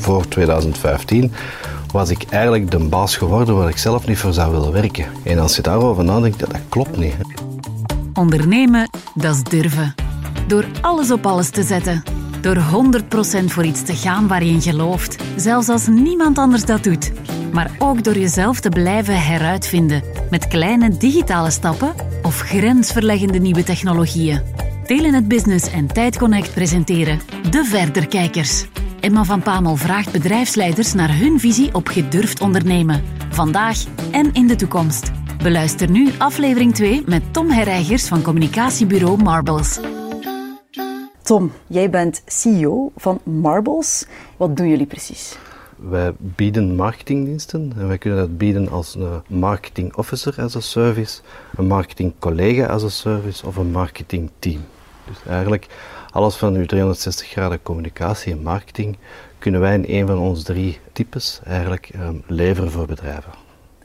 voor 2015 was ik eigenlijk de baas geworden waar ik zelf niet voor zou willen werken. En als je daarover nadenkt, dat, klopt niet. Hè. Ondernemen, dat is durven. Door alles op alles te zetten. Door 100% voor iets te gaan waar je in gelooft. Zelfs als niemand anders dat doet. Maar ook door jezelf te blijven heruitvinden. Met kleine digitale stappen of grensverleggende nieuwe technologieën. Telenet Business en Tijdconnect presenteren De Verderkijkers. Emma van Pamel vraagt bedrijfsleiders naar hun visie op gedurfd ondernemen. Vandaag en in de toekomst. Beluister nu aflevering 2 met Tom Herreigers van communicatiebureau Marbles. Tom, jij bent CEO van Marbles. Wat doen jullie precies? Wij bieden marketingdiensten en wij kunnen dat bieden als een marketing officer as a service, een marketing collega as a service of een marketing team. Dus eigenlijk alles van uw 360 graden communicatie en marketing kunnen wij in een van onze drie types eigenlijk um, leveren voor bedrijven.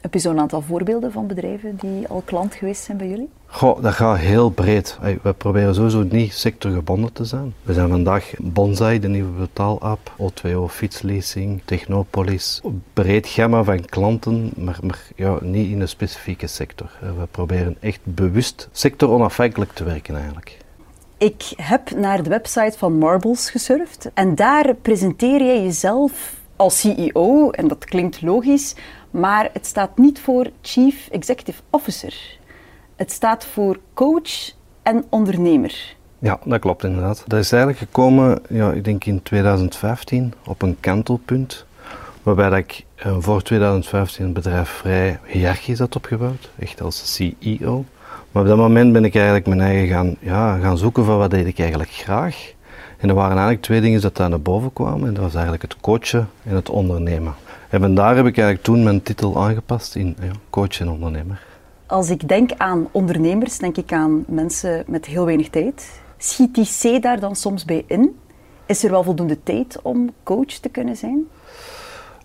Heb je zo'n aantal voorbeelden van bedrijven die al klant geweest zijn bij jullie? Goh, dat gaat heel breed. We proberen sowieso niet sectorgebonden te zijn. We zijn vandaag Bonsai, de nieuwe betaalapp, O2O fietsleasing, Technopolis. Breed gamma van klanten, maar, maar ja, niet in een specifieke sector. We proberen echt bewust sectoronafhankelijk te werken eigenlijk. Ik heb naar de website van Marbles gesurfd en daar presenteer je jezelf als CEO, en dat klinkt logisch, maar het staat niet voor Chief Executive Officer. Het staat voor coach en ondernemer. Ja, dat klopt inderdaad. Dat is eigenlijk gekomen, ja, ik denk in 2015, op een kantelpunt, waarbij ik eh, voor 2015 het bedrijf vrij hiërarchisch had opgebouwd, echt als CEO. Maar op dat moment ben ik eigenlijk mijn eigen gaan, ja, gaan zoeken van wat deed ik eigenlijk graag. En er waren eigenlijk twee dingen dat daar naar boven kwamen. En dat was eigenlijk het coachen en het ondernemen. En vandaar heb ik eigenlijk toen mijn titel aangepast in ja, coach en ondernemer. Als ik denk aan ondernemers, denk ik aan mensen met heel weinig tijd. Schiet die C daar dan soms bij in? Is er wel voldoende tijd om coach te kunnen zijn?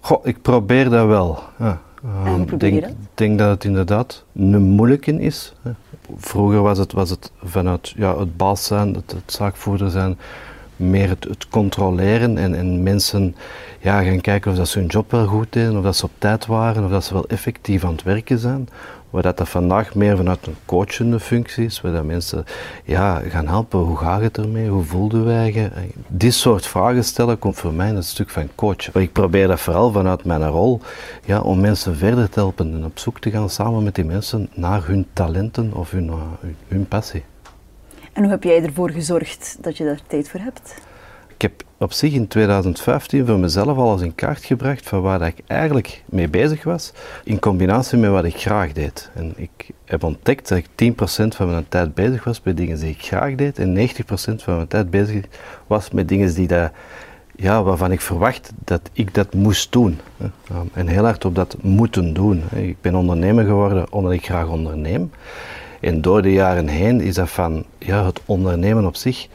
Goh, ik probeer dat wel. Ja. Ik denk, denk dat het inderdaad een moeilijke is. Vroeger was het, was het vanuit ja, het baas zijn, het, het zaakvoerder zijn, meer het, het controleren en, en, mensen ja, gaan kijken of dat ze hun job wel goed deden, of dat ze op tijd waren, of dat ze wel effectief aan het werken zijn. Waar dat, dat vandaag meer vanuit een coachende functie is, waar dat mensen ja, gaan helpen. Hoe gaat het ermee? Hoe voelden wij je? Dit soort vragen stellen komt voor mij een stuk van coach. Maar ik probeer dat vooral vanuit mijn rol ja, om mensen verder te helpen en op zoek te gaan samen met die mensen naar hun talenten of hun, uh, hun, hun passie. En hoe heb jij ervoor gezorgd dat je daar tijd voor hebt? Ik heb op zich in 2015 voor mezelf alles in kaart gebracht van waar ik eigenlijk mee bezig was, in combinatie met wat ik graag deed. En ik heb ontdekt dat ik 10% van mijn tijd bezig was met dingen die ik graag deed en 90% van mijn tijd bezig was met dingen die dat, ja, waarvan ik verwacht dat ik dat moest doen. En heel hard op dat moeten doen. Ik ben ondernemer geworden omdat ik graag onderneem. En door de jaren heen is dat van ja, het ondernemen op zich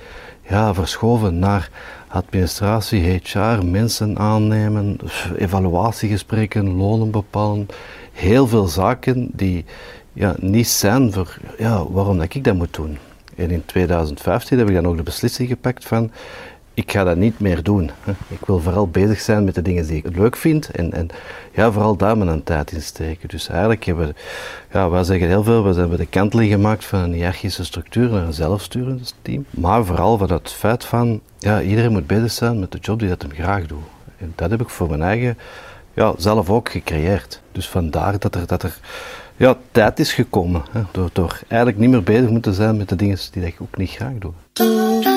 ja, verschoven naar administratie, HR, mensen aannemen, evaluatiegesprekken, lonen bepalen. Heel veel zaken die ja, niet zijn voor ja, waarom dat ik dat moet doen. En in 2015 heb ik dan ook de beslissing gepakt van ik ga dat niet meer doen. Ik wil vooral bezig zijn met de dingen die ik leuk vind en, en ja, vooral daar mijn tijd in steken. Dus eigenlijk hebben we, ja, wij zeggen heel veel, we hebben de kanteling gemaakt van een hiërarchische structuur naar een zelfsturend team. Maar vooral van het feit van, ja, iedereen moet bezig zijn met de job die dat hem graag doet. En dat heb ik voor mijn eigen, ja, zelf ook gecreëerd. Dus vandaar dat er, dat er ja, tijd is gekomen. Hè, door, door eigenlijk niet meer bezig moeten zijn met de dingen die ik ook niet graag doe.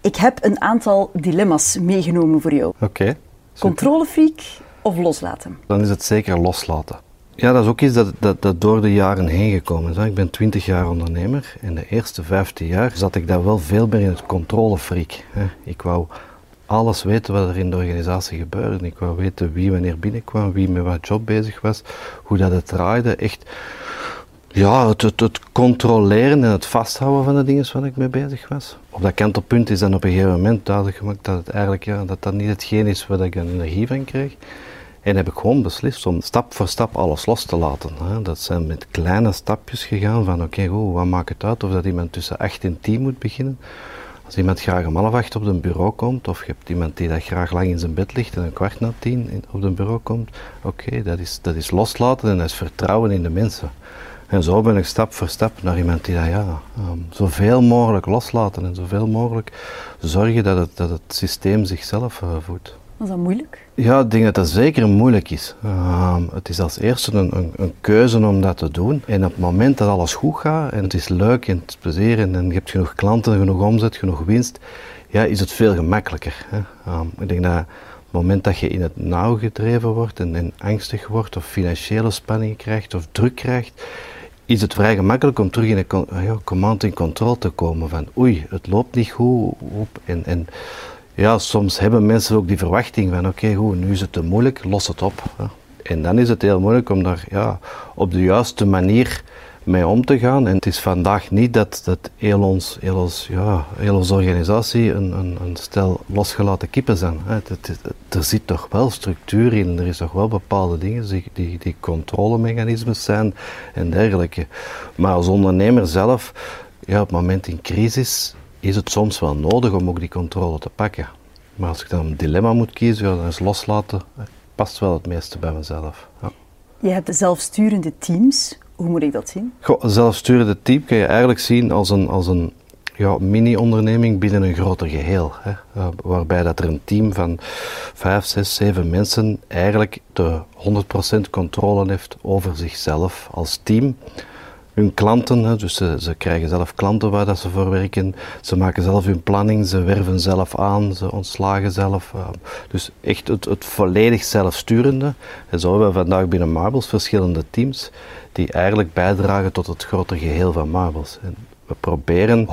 Ik heb een aantal dilemma's meegenomen voor jou. Oké. Okay, Controlefreak of loslaten? Dan is het zeker loslaten. Ja, dat is ook iets dat, dat, dat door de jaren heen gekomen is. Ik ben 20 jaar ondernemer en de eerste 15 jaar zat ik daar wel veel meer in het controlefreak. Ik wou alles weten wat er in de organisatie gebeurde. Ik wou weten wie wanneer binnenkwam, wie met wat job bezig was, hoe dat het draaide. Echt ja, het, controleren en het vasthouden van de dingen waar ik mee bezig was. Op dat kantelpunt is dan op een gegeven moment duidelijk gemaakt dat het eigenlijk ja, dat, dat niet hetgeen is waar ik een energie van kreeg. En heb ik gewoon beslist om stap voor stap alles los te laten. Dat zijn met kleine stapjes gegaan van oké, wat maakt het uit of dat iemand tussen 8 en 10 moet beginnen. Als iemand graag om half acht op een bureau komt, of je hebt iemand die dat graag lang in zijn bed ligt en een kwart na tien op een bureau komt, oké, dat, is, dat is loslaten en dat is vertrouwen in de mensen. En zo ben ik stap voor stap naar iemand die dat ja, um, zoveel mogelijk loslaten en zoveel mogelijk zorgen dat het, dat het systeem zichzelf uh, voedt. Was dat moeilijk? Ja, ik denk dat dat zeker moeilijk is. Uh, het is als eerste een, een, een, keuze om dat te doen. En op het moment dat alles goed gaat en het is leuk en het is plezier en, en je hebt genoeg klanten, genoeg omzet, genoeg winst, ja, is het veel gemakkelijker. Hè. Uh, ik denk dat op het moment dat je in het nauw gedreven wordt en, en angstig wordt of financiële spanning krijgt of druk krijgt, is het vrij gemakkelijk om terug in een ja, command in control te komen van oei, het loopt niet goed. En, en ja, soms hebben mensen ook die verwachting van oké, goed, nu is het te moeilijk, los het op. En dan is het heel moeilijk om daar ja, op de juiste manier mee om te gaan. En het is vandaag niet dat, dat heel, ons, ja, heel onze organisatie een, een, een stel losgelaten kippen zijn. Het, het, er zit toch wel structuur in, er is toch wel bepaalde dingen die, die, die controlemechanismes zijn en dergelijke. Maar als ondernemer zelf, ja, op het moment in crisis, is het soms wel nodig om ook die controle te pakken. Maar als ik dan een dilemma moet kiezen, ja, dan is loslaten past wel het meeste bij mezelf. Ja. Je hebt de zelfsturende teams. Hoe moet ik dat zien? Goh, zelfsturende team kan je eigenlijk zien als een, als een ja, mini-onderneming binnen een groter geheel. Hè. Uh, waarbij dat er een team van 5, 6, 7 mensen eigenlijk de 100% controle heeft over zichzelf als team hun klanten. Dus ze, krijgen zelf klanten waar dat ze voor werken. Ze maken zelf hun planning, ze werven zelf aan, ze ontslagen zelf. Eh, dus echt het, het volledig zelfsturende. En zo hebben we vandaag binnen Marbles verschillende teams die eigenlijk bijdragen tot het grotere geheel van Marbles. En we proberen 100%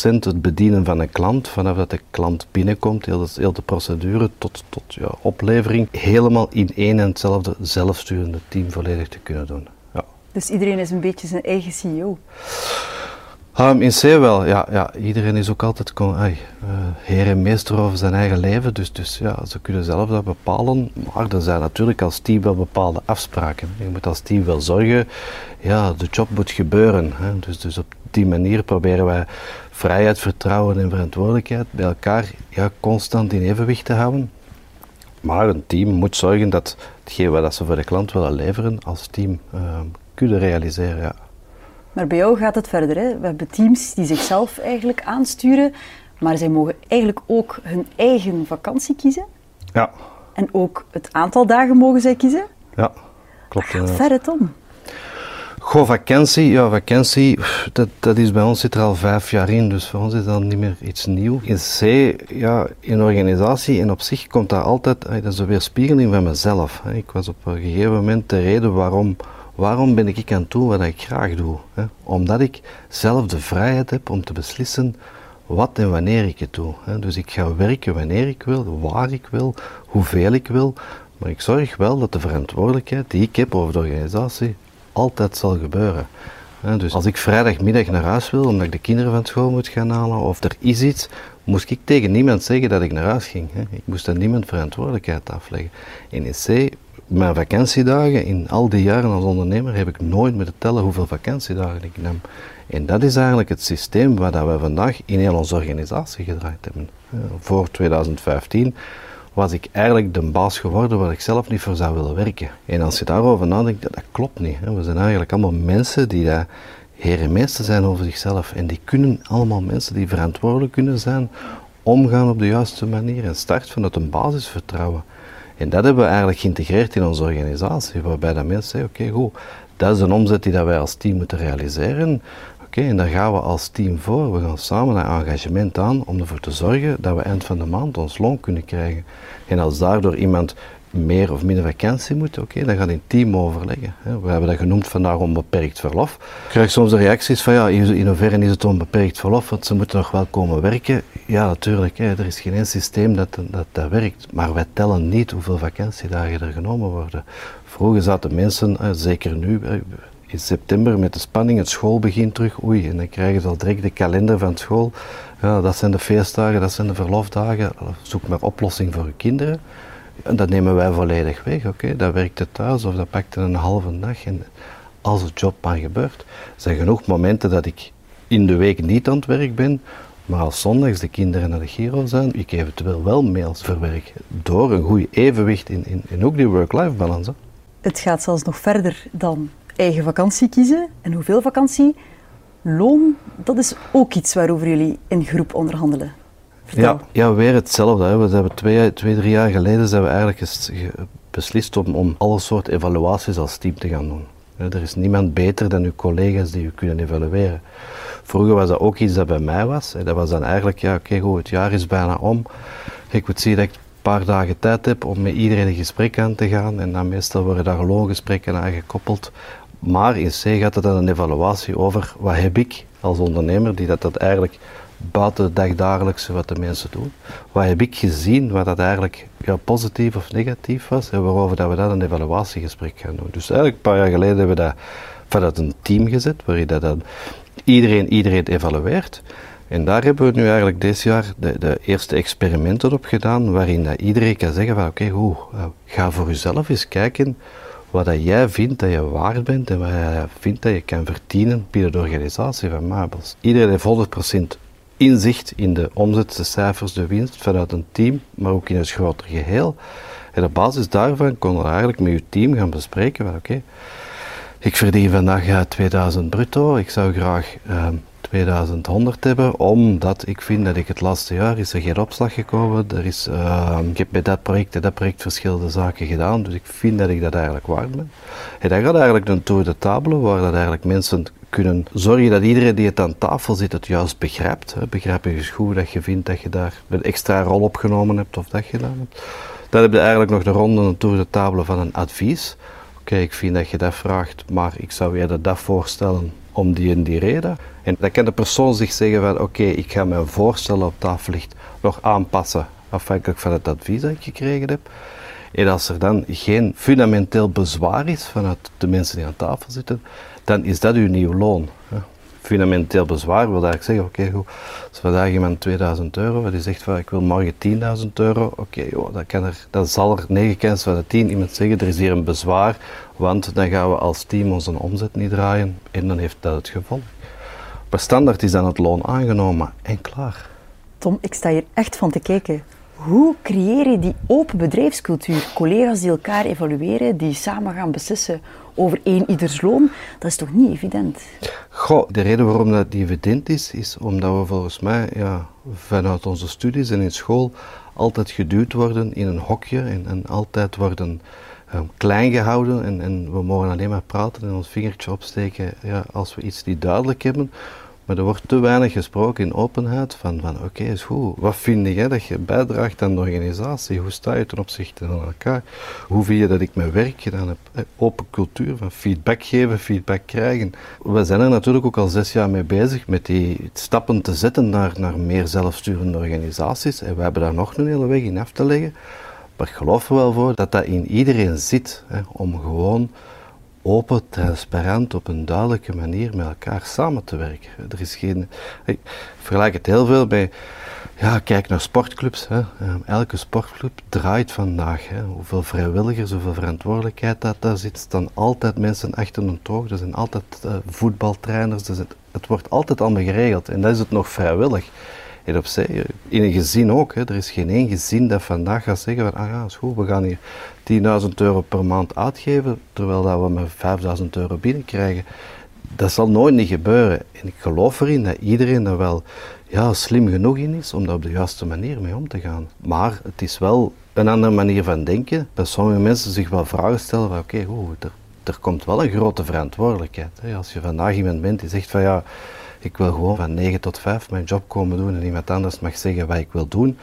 het bedienen van een klant, vanaf dat de klant binnenkomt, heel de, heel de procedure tot, tot ja, oplevering, helemaal in één en hetzelfde zelfsturende team volledig te kunnen doen. Dus iedereen is een beetje zijn eigen CEO? Um, in C wel, ja, ja. Iedereen is ook altijd ay, uh, heer en meester over zijn eigen leven. Dus, dus ja, ze kunnen zelf dat bepalen. Maar er zijn natuurlijk als team wel bepaalde afspraken. Je moet als team wel zorgen, ja, de job moet gebeuren. Hè. Dus, dus op die manier proberen wij vrijheid, vertrouwen en verantwoordelijkheid bij elkaar ja, constant in evenwicht te houden. Maar een team moet zorgen dat hetgeen wat ze voor de klant willen leveren als team uh, kunnen realiseren. Ja. Maar bij jou gaat het verder. Hè? We hebben teams die zichzelf eigenlijk aansturen, maar zij mogen eigenlijk ook hun eigen vakantie kiezen. Ja. En ook het aantal dagen mogen zij kiezen. Ja, klopt. Gaat ver het om. Goh, vakantie, ja, vakantie, dat, dat is bij ons zit er al vijf jaar in, dus voor ons is dat niet meer iets nieuws. In C, ja, in organisatie en op zich komt daar altijd, dat is een weerspiegeling van mezelf. Ik was op een gegeven moment de reden waarom Waarom ben ik aan het doen wat ik graag doe? Hè? Omdat ik zelf de vrijheid heb om te beslissen wat en wanneer ik het doe. Hè? Dus ik ga werken wanneer ik wil, waar ik wil, hoeveel ik wil. Maar ik zorg wel dat de verantwoordelijkheid die ik heb over de organisatie altijd zal gebeuren. Dus als ik vrijdagmiddag naar huis wil, omdat ik de kinderen van school moet gaan halen, of er is iets, moest ik tegen niemand zeggen dat ik naar huis ging. Ik moest aan niemand verantwoordelijkheid afleggen. In EC mijn vakantiedagen in al die jaren als ondernemer heb ik nooit moeten tellen hoeveel vakantiedagen ik neem. En dat is eigenlijk het systeem waar we vandaag in heel onze organisatie gedraaid hebben. Voor 2015 was ik eigenlijk de baas geworden waar ik zelf niet voor zou willen werken. En als je daarover nadenkt, dat, klopt niet. We zijn eigenlijk allemaal mensen die daar heer en meester zijn over zichzelf. En die kunnen allemaal mensen die verantwoordelijk kunnen zijn, omgaan op de juiste manier en start vanuit een basisvertrouwen. En dat hebben we eigenlijk geïntegreerd in onze organisatie, waarbij dat mensen zeggen, oké, goed, dat is een omzet die dat wij als team moeten realiseren. Oké, en daar gaan we als team voor. We gaan samen een engagement aan om ervoor te zorgen dat we eind van de maand ons loon kunnen krijgen. En als daardoor iemand meer of minder vakantie moet, oké, dan gaat een team overleggen. We hebben dat genoemd vandaag onbeperkt verlof. Ik krijg soms de reacties van, ja, in hoeverre is het onbeperkt verlof, want ze moeten nog wel komen werken. Ja, natuurlijk, er is geen systeem dat, dat, dat werkt, maar wij tellen niet hoeveel vakantiedagen er genomen worden. Vroeger zaten mensen, zeker nu, in september met de spanning, het school begint terug, oei, en dan krijgen ze al direct de kalender van school. Ja, dat zijn de feestdagen, dat zijn de verlofdagen, zoek maar oplossing voor uw kinderen. Dat nemen wij volledig weg. Oké, dat werkte thuis of dat pakte een halve dag. En als het job maar gebeurt, zijn genoeg momenten dat ik in de week niet aan het werk ben, Maar als zondags de kinderen naar de Giro zijn, ik eventueel wel mails verwerk. Door een goed evenwicht in, in, in ook die work-life balance. Het gaat zelfs nog verder dan eigen vakantie kiezen en hoeveel vakantie. Loon, dat is ook iets waarover jullie in groep onderhandelen. Ja, ja, weer hetzelfde. Hè. We hebben twee, twee, drie jaar geleden zijn we eigenlijk beslist om, om alle soorten evaluaties als team te gaan doen. Er is niemand beter dan uw collega's die u kunnen evalueren. Vroeger was dat ook iets dat bij mij was. Dat was dan eigenlijk, ja oké goed, het jaar is bijna om. Ik moet zien dat ik een paar dagen tijd heb om met iedereen een gesprek aan te gaan. En dan meestal worden daar loongesprekken aan gekoppeld. Maar in C gaat het dan een evaluatie over wat heb ik als ondernemer, die dat, dat eigenlijk buiten het dagdagelijkse wat de mensen doen. Wat heb ik gezien, wat dat eigenlijk ja, positief of negatief was, en waarover dat we dan een evaluatiegesprek gaan doen. Dus eigenlijk een paar jaar geleden hebben we dat vanuit een team gezet, waarin dat dan iedereen iedereen evalueert. En daar hebben we nu eigenlijk dit jaar de, de eerste experimenten op gedaan, waarin dat iedereen kan zeggen van oké, okay, uh, ga voor jezelf eens kijken wat dat jij vindt dat je waard bent en wat jij vindt dat je kan verdienen binnen de organisatie van Mabels. Iedereen heeft 100% inzicht in de omzet, de cijfers, de winst vanuit een team, maar ook in het grotere geheel. En op basis daarvan kon je eigenlijk met je team gaan bespreken van oké, ik verdien vandaag 2000 bruto, ik zou graag 2100 hebben, omdat ik vind dat ik het laatste jaar is er geen opslag gekomen. Er is, uh, ik heb met dat project en dat project verschillende zaken gedaan, dus ik vind dat ik dat eigenlijk waard ben. En dan gaat eigenlijk een tour de table, waar dat eigenlijk mensen kunnen zorgen dat iedereen die het aan tafel zit het juist begrijpt. Hè. Begrijp je dus goed dat je vindt dat je daar een extra rol opgenomen hebt of dat gedaan hebt. Dan heb je eigenlijk nog de ronde tour de table van een advies. Oké, ik vind dat je dat vraagt, maar ik zou je dat voorstellen om die en die reden. En dan kan de persoon zich zeggen van oké, ik ga mijn voorstel op tafel ligt nog aanpassen, afhankelijk van het advies dat ik gekregen heb. En als er dan geen fundamenteel bezwaar is vanuit de mensen die aan tafel zitten, dan is dat uw nieuw loon. Fundamenteel bezwaar wil eigenlijk zeggen, oké goed, als vandaag iemand 2000 euro, die zegt van ik wil morgen 10.000 euro, oké dan, kan er, dan zal er 9 keer van de 10 iemand zeggen, er is hier een bezwaar, want dan gaan we als team onze omzet niet draaien en dan heeft dat het gevolg. Maar standaard is dan het loon aangenomen en klaar. Tom, ik sta hier echt van te kijken. Hoe creëer je die open bedrijfscultuur? Collega's die elkaar evalueren, die samen gaan beslissen over één ieders loon, dat is toch niet evident? Goh, de reden waarom dat evident is, is omdat we volgens mij ja, vanuit onze studies en in school altijd geduwd worden in een hokje en, en altijd worden um, klein gehouden en, en, we mogen alleen maar praten en ons vingertje opsteken ja, als we iets niet duidelijk hebben. Maar er wordt te weinig gesproken in openheid van, van oké, is goed. Wat vind jij dat je bijdraagt aan de organisatie? Hoe sta je ten opzichte van elkaar? Hoe vind je dat ik mijn werk gedaan heb? Eh, open cultuur van feedback geven, feedback krijgen. We zijn er natuurlijk ook al zes jaar mee bezig met die stappen te zetten naar, naar meer zelfsturende organisaties. En we hebben daar nog een hele weg in af te leggen. Maar ik geloof er wel voor dat dat in iedereen zit, hè, om gewoon open, transparant, op een duidelijke manier met elkaar samen te werken. Er is geen, ik vergelijk het heel veel bij, ja, kijk naar sportclubs. Hè. Ehm, elke sportclub draait vandaag. Hè. Hoeveel vrijwilligers, hoeveel verantwoordelijkheid dat daar zit, staan altijd mensen achter een toog. Er zijn altijd uh, voetbaltrainers. het, het wordt altijd allemaal geregeld en dat is het nog vrijwillig. Op in een gezin ook. Hè. Er is geen één gezin dat vandaag gaat zeggen van, ah ja, is goed, we gaan hier 10.000 euro per maand uitgeven, terwijl dat we maar 5.000 euro binnenkrijgen. Dat zal nooit niet gebeuren. En ik geloof erin dat iedereen er wel ja, slim genoeg in is om daar op de juiste manier mee om te gaan. Maar het is wel een andere manier van denken. Dat sommige mensen zich wel vragen stellen van oké, er, er komt wel een grote verantwoordelijkheid. Hè. Als je vandaag iemand bent die zegt van ja, ik wil gewoon van 9 tot 5 mijn job komen doen en iemand anders mag zeggen wat ik wil doen.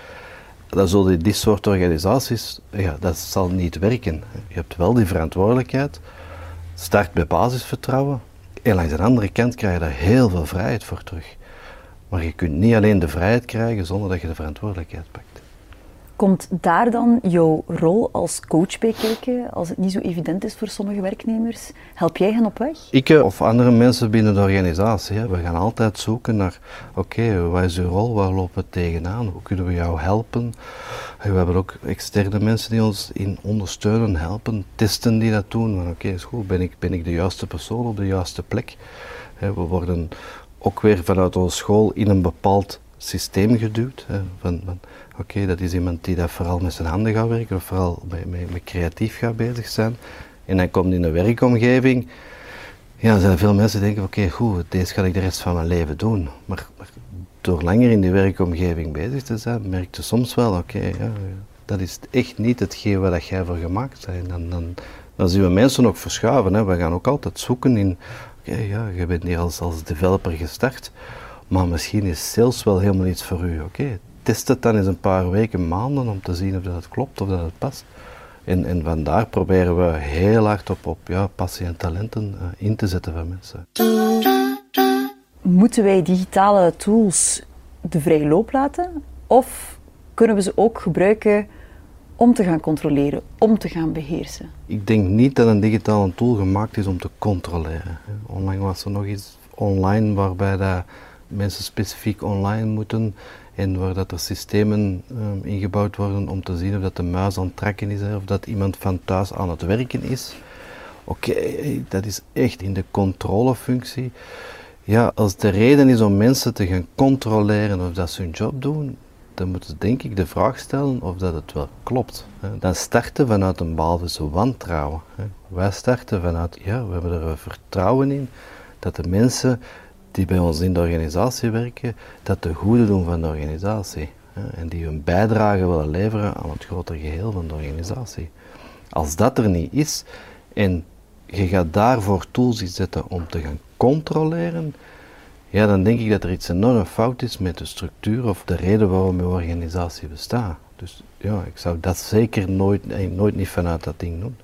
Dan zullen dit soort organisaties, ja, dat zal niet werken. Je hebt wel die verantwoordelijkheid, start bij basisvertrouwen en langs de andere kant krijg je daar heel veel vrijheid voor terug. Maar je kunt niet alleen de vrijheid krijgen zonder dat je de verantwoordelijkheid pakt. Komt daar dan jouw rol als coach bij kijken, als het niet zo evident is voor sommige werknemers? Help jij hen op weg? Ik eh, of andere mensen binnen de organisatie, we gaan altijd zoeken naar, oké, wat is uw rol, waar lopen we tegenaan, hoe kunnen we jou helpen? We hebben ook externe mensen die ons in ondersteunen, helpen, testen die dat doen. Oké, is goed, ben ik, ben ik de juiste persoon op de juiste plek? We worden ook weer vanuit onze school in een bepaald systeem geduwd. Van, van Oké, dat is iemand die dat vooral met zijn handen gaat werken of vooral met, met, creatief gaat bezig zijn. En dan komt in een werkomgeving. Ja, dan zijn veel mensen die denken, oké, goed, deze ga ik de rest van mijn leven doen. Maar, door langer in die werkomgeving bezig te zijn, merk je soms wel, oké, ja, dat is echt niet hetgeen waar jij voor gemaakt bent. Dan, dan, dan zien we mensen ook verschuiven. Hè. We gaan ook altijd zoeken in, oké, ja, je bent hier als, als developer gestart, maar misschien is sales wel helemaal iets voor u. Oké, test het dan eens een paar weken, maanden om te zien of dat het klopt, of dat het past. En, en vandaar proberen we heel hard op, op ja, passie en talenten uh, in te zetten van mensen. Moeten wij digitale tools de vrije loop laten? Of kunnen we ze ook gebruiken om te gaan controleren, om te gaan beheersen? Ik denk niet dat een digitale tool gemaakt is om te controleren. Onlangs was er nog iets online waarbij dat mensen specifiek online moeten en waar dat er systemen um, ingebouwd worden om te zien of dat de muis aan het trekken is of dat iemand van thuis aan het werken is. Oké, dat is echt in de controlefunctie. Ja, als de reden is om mensen te gaan controleren of dat ze hun job doen, dan moeten ze denk ik de vraag stellen of dat het wel klopt. Dan starten vanuit een bepaalde wantrouwen. Wij starten vanuit, ja, we hebben er vertrouwen in dat de mensen die bij ons in de organisatie werken, dat de goede doen van de organisatie. En die hun bijdrage willen leveren aan het grotere geheel van de organisatie. Als dat er niet is en je gaat daarvoor tools zetten om te gaan controleren, ja, dan denk ik dat er iets enorm fout is met de structuur of de reden waarom je organisatie bestaat. Dus ja, ik zou dat zeker nooit, nooit niet vanuit dat ding doen.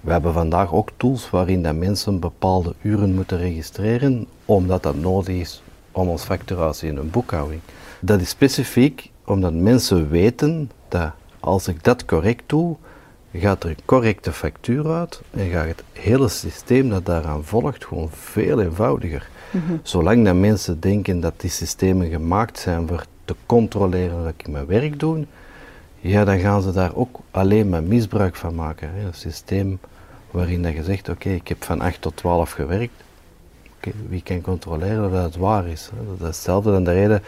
We hebben vandaag ook tools waarin dat mensen bepaalde uren moeten registreren, omdat dat nodig is om ons facturatie in een boekhouding. Dat is specifiek omdat mensen weten dat als ik dat correct doe, gaat er een correcte factuur uit en gaat het hele systeem dat daaraan volgt gewoon veel eenvoudiger. Mhm. Zolang dat mensen denken dat die systemen gemaakt zijn voor te controleren dat ik mijn werk doe, ja, dan gaan ze daar ook alleen maar misbruik van maken. Een systeem waarin dat je zegt, oké, ik heb van 8 tot 12 gewerkt. Okay, wie kan controleren of dat het waar is? Dat is hetzelfde dan de reden,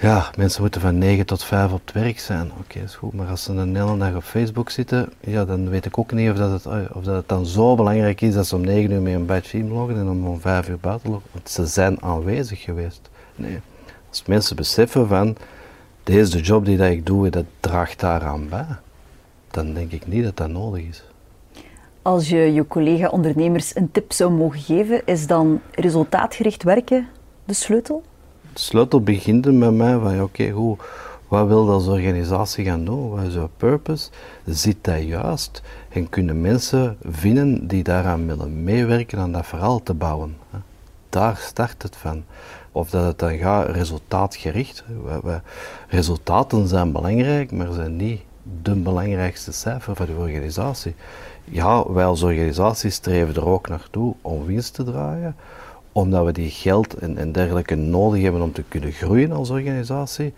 ja, mensen moeten van 9 tot 5 op het werk zijn. Oké, is goed, maar als ze een hele dag op Facebook zitten, ja, dan weet ik ook niet of, dat het, of dat het dan zo belangrijk is dat ze om 9 uur met een badge film loggen en om 5 uur buiten loggen. Want ze zijn aanwezig geweest. Nee, als mensen beseffen van, deze de job die dat ik doe, dat draagt daaraan bij, dan denk ik niet dat dat nodig is. Als je je collega-ondernemers een tip zou mogen geven, is dan resultaatgericht werken de sleutel? De sleutel begint met mij van, oké, okay, wat wil dat als organisatie gaan doen? Wat is jouw purpose? Zit dat juist? En kunnen mensen vinden die daaraan willen meewerken aan dat verhaal te bouwen? Daar start het van. Of dat het dan gaat resultaatgericht. Resultaten zijn belangrijk, maar zijn niet de belangrijkste cijfer voor de organisatie. Ja, wij als organisatie streven er ook naartoe om winst te draaien, omdat we die geld en dergelijke nodig hebben om te kunnen groeien als organisatie.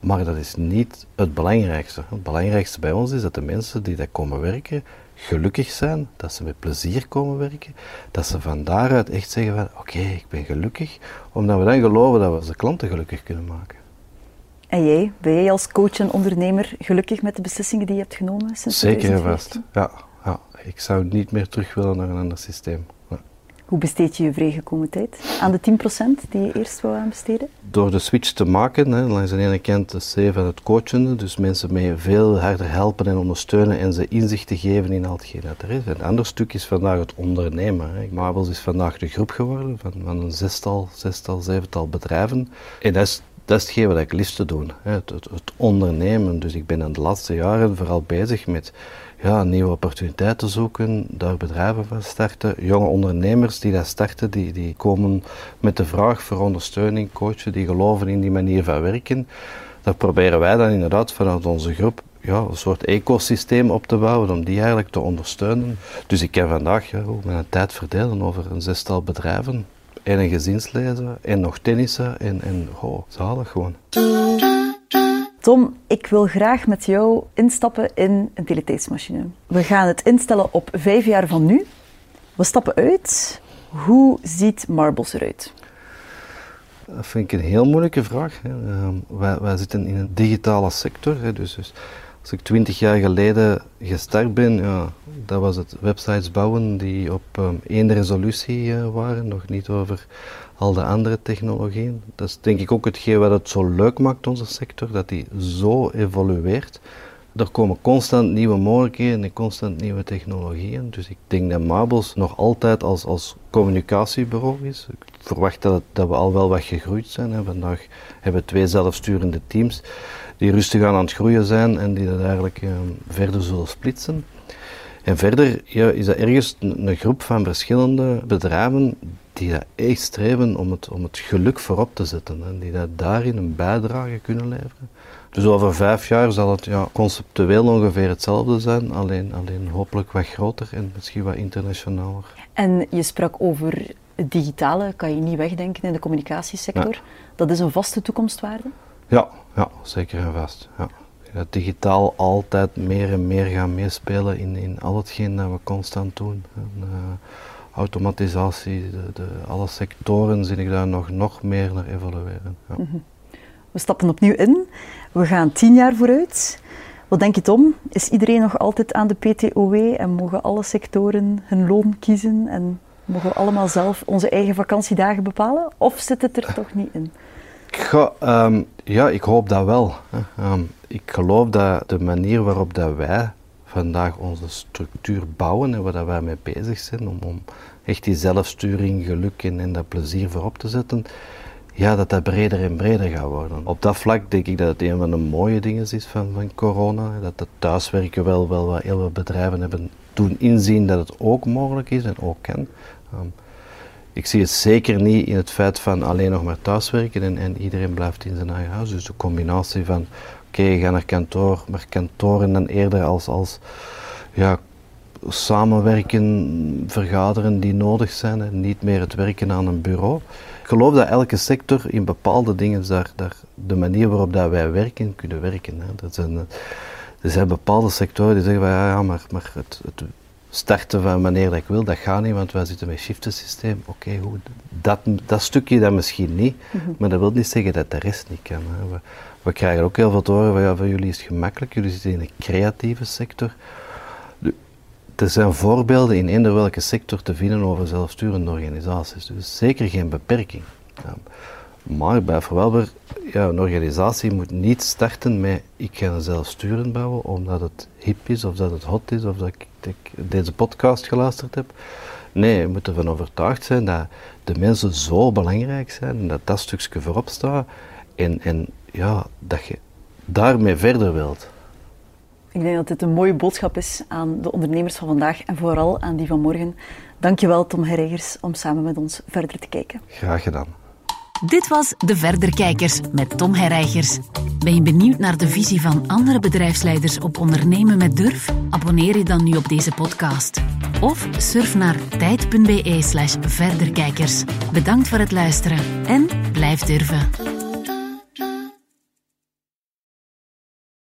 Maar dat is niet het belangrijkste. Het belangrijkste bij ons is dat de mensen die daar komen werken gelukkig zijn, dat ze met plezier komen werken, dat ze van daaruit echt zeggen van oké, ik ben gelukkig, omdat we dan geloven dat we onze klanten gelukkig kunnen maken. En jij, ben jij als coach en ondernemer gelukkig met de beslissingen die je hebt genomen sinds Zeker en vast, ja, ja. Ik zou niet meer terug willen naar een ander systeem. Hoe besteed je je vrijgekomen tijd? Aan de 10% die je eerst wou aanbesteden? Door de switch te maken, hè, langs de ene kant de van het coachende, dus mensen mee veel harder helpen en ondersteunen en ze inzicht te geven in al hetgeen dat er is. En een ander stuk is vandaag het ondernemen. Hè. Marvels is vandaag de groep geworden van, van een zestal, zestal, zevental bedrijven. En dat is dat is hetgeen wat ik liefst doe, het, het, het, ondernemen. Dus ik ben in de laatste jaren vooral bezig met ja, nieuwe opportuniteiten zoeken, daar bedrijven van starten. Jonge ondernemers die dat starten, die, die komen met de vraag voor ondersteuning, coachen, die geloven in die manier van werken. Daar proberen wij dan inderdaad vanuit onze groep ja, een soort ecosysteem op te bouwen om die eigenlijk te ondersteunen. Dus ik kan vandaag ja, mijn tijd verdelen over een zestal bedrijven. En een gezinslezen, en nog tennissen, en, en oh, zalig gewoon. Tom, ik wil graag met jou instappen in een teletijdsmachine. We gaan het instellen op vijf jaar van nu. We stappen uit. Hoe ziet Marbles eruit? Dat vind ik een heel moeilijke vraag. Ehm, wij, wij, zitten in een digitale sector, hè, dus, dus, als ik twintig jaar geleden gestart ben, ja, dat was het websites bouwen die op um, één resolutie uh, waren, nog niet over al de andere technologieën. Dat is denk ik ook hetgeen wat het zo leuk maakt, onze sector, dat die zo evolueert. Er komen constant nieuwe mogelijkheden en constant nieuwe technologieën. Dus ik denk dat Marbles nog altijd als, als communicatiebureau is. Ik verwacht dat, dat we al wel wat gegroeid zijn. Hè. Vandaag hebben we twee zelfsturende teams die rustig aan, aan het groeien zijn en die dat eigenlijk eh, verder zullen splitsen. En verder ja, is dat ergens een, een groep van verschillende bedrijven die dat echt streven om het, om het geluk voorop te zetten en die dat daarin een bijdrage kunnen leveren. Dus over vijf jaar zal het ja, conceptueel ongeveer hetzelfde zijn, alleen, alleen hopelijk wat groter en misschien wat internationaler. En je sprak over het digitale, kan je niet wegdenken in de communicatiesector. Dat is een vaste toekomstwaarde? Ja, ja zeker en vast. Ja. Dat digitaal altijd meer en meer gaan meespelen in, in al hetgeen dat we constant doen. En, uh, automatisatie, de, de, alle sectoren zie ik daar nog, nog meer naar evolueren. Ja. Mm -hmm. We stappen opnieuw in. We gaan tien jaar vooruit. Wat denk je Tom? Is iedereen nog altijd aan de PTOW en mogen alle sectoren hun loon kiezen en mogen we allemaal zelf onze eigen vakantiedagen bepalen? Of zit het er toch niet in? Ga, um, ja, ik hoop dat wel. Um, ik geloof dat de manier waarop dat wij vandaag onze structuur bouwen en waar wij mee bezig zijn, om, om echt die zelfsturing, geluk en, en dat plezier voorop te zetten, ja, dat dat breder en breder gaat worden. Op dat vlak denk ik dat het een van de mooie dingen is van, van corona. Dat het thuiswerken wel, wel wat heel veel bedrijven hebben doen inzien dat het ook mogelijk is en ook kan. Um, ik zie het zeker niet in het feit van alleen nog maar thuiswerken en, en iedereen blijft in zijn eigen huis. Dus de combinatie van, oké, okay, ga naar kantoor, maar kantoren dan eerder als, als ja, samenwerken, vergaderen die nodig zijn en niet meer het werken aan een bureau. Ik geloof dat elke sector in bepaalde dingen daar, daar de manier waarop dat wij werken kunnen werken. Hè. Dat zijn, er zijn bepaalde sectoren die zeggen van ja, maar, maar het starten van wanneer dat ik wil, dat gaat niet, want wij zitten met shiftensysteem. Oké, okay, goed. Dat, dat stukje dat misschien niet, mm -hmm. maar dat wil niet zeggen dat de rest niet kan. Hè. We, we, krijgen ook heel veel te horen van ja, voor jullie is het gemakkelijk, jullie zitten in een creatieve sector. Er zijn voorbeelden in eender welke sector te vinden over zelfsturende organisaties, dus zeker geen beperking. Ja. Maar bij Verwelber, ja, een organisatie moet niet starten met ik ga een zelfsturend bouwen omdat het hip is of dat het hot is of dat ik, dat ik deze podcast geluisterd heb. Nee, je moet ervan overtuigd zijn dat de mensen zo belangrijk zijn en dat dat stukje voorop staat en, en ja, dat je daarmee verder wilt. Ik denk dat dit een mooie boodschap is aan de ondernemers van vandaag en vooral aan die van morgen. Dankjewel Tom Herregers om samen met ons verder te kijken. Graag gedaan. Dit was De Verderkijkers met Tom Herreigers. Ben je benieuwd naar de visie van andere bedrijfsleiders op ondernemen met durf? Abonneer je dan nu op deze podcast. Of surf naar tijd.be slash verderkijkers. Bedankt voor het luisteren en blijf durven.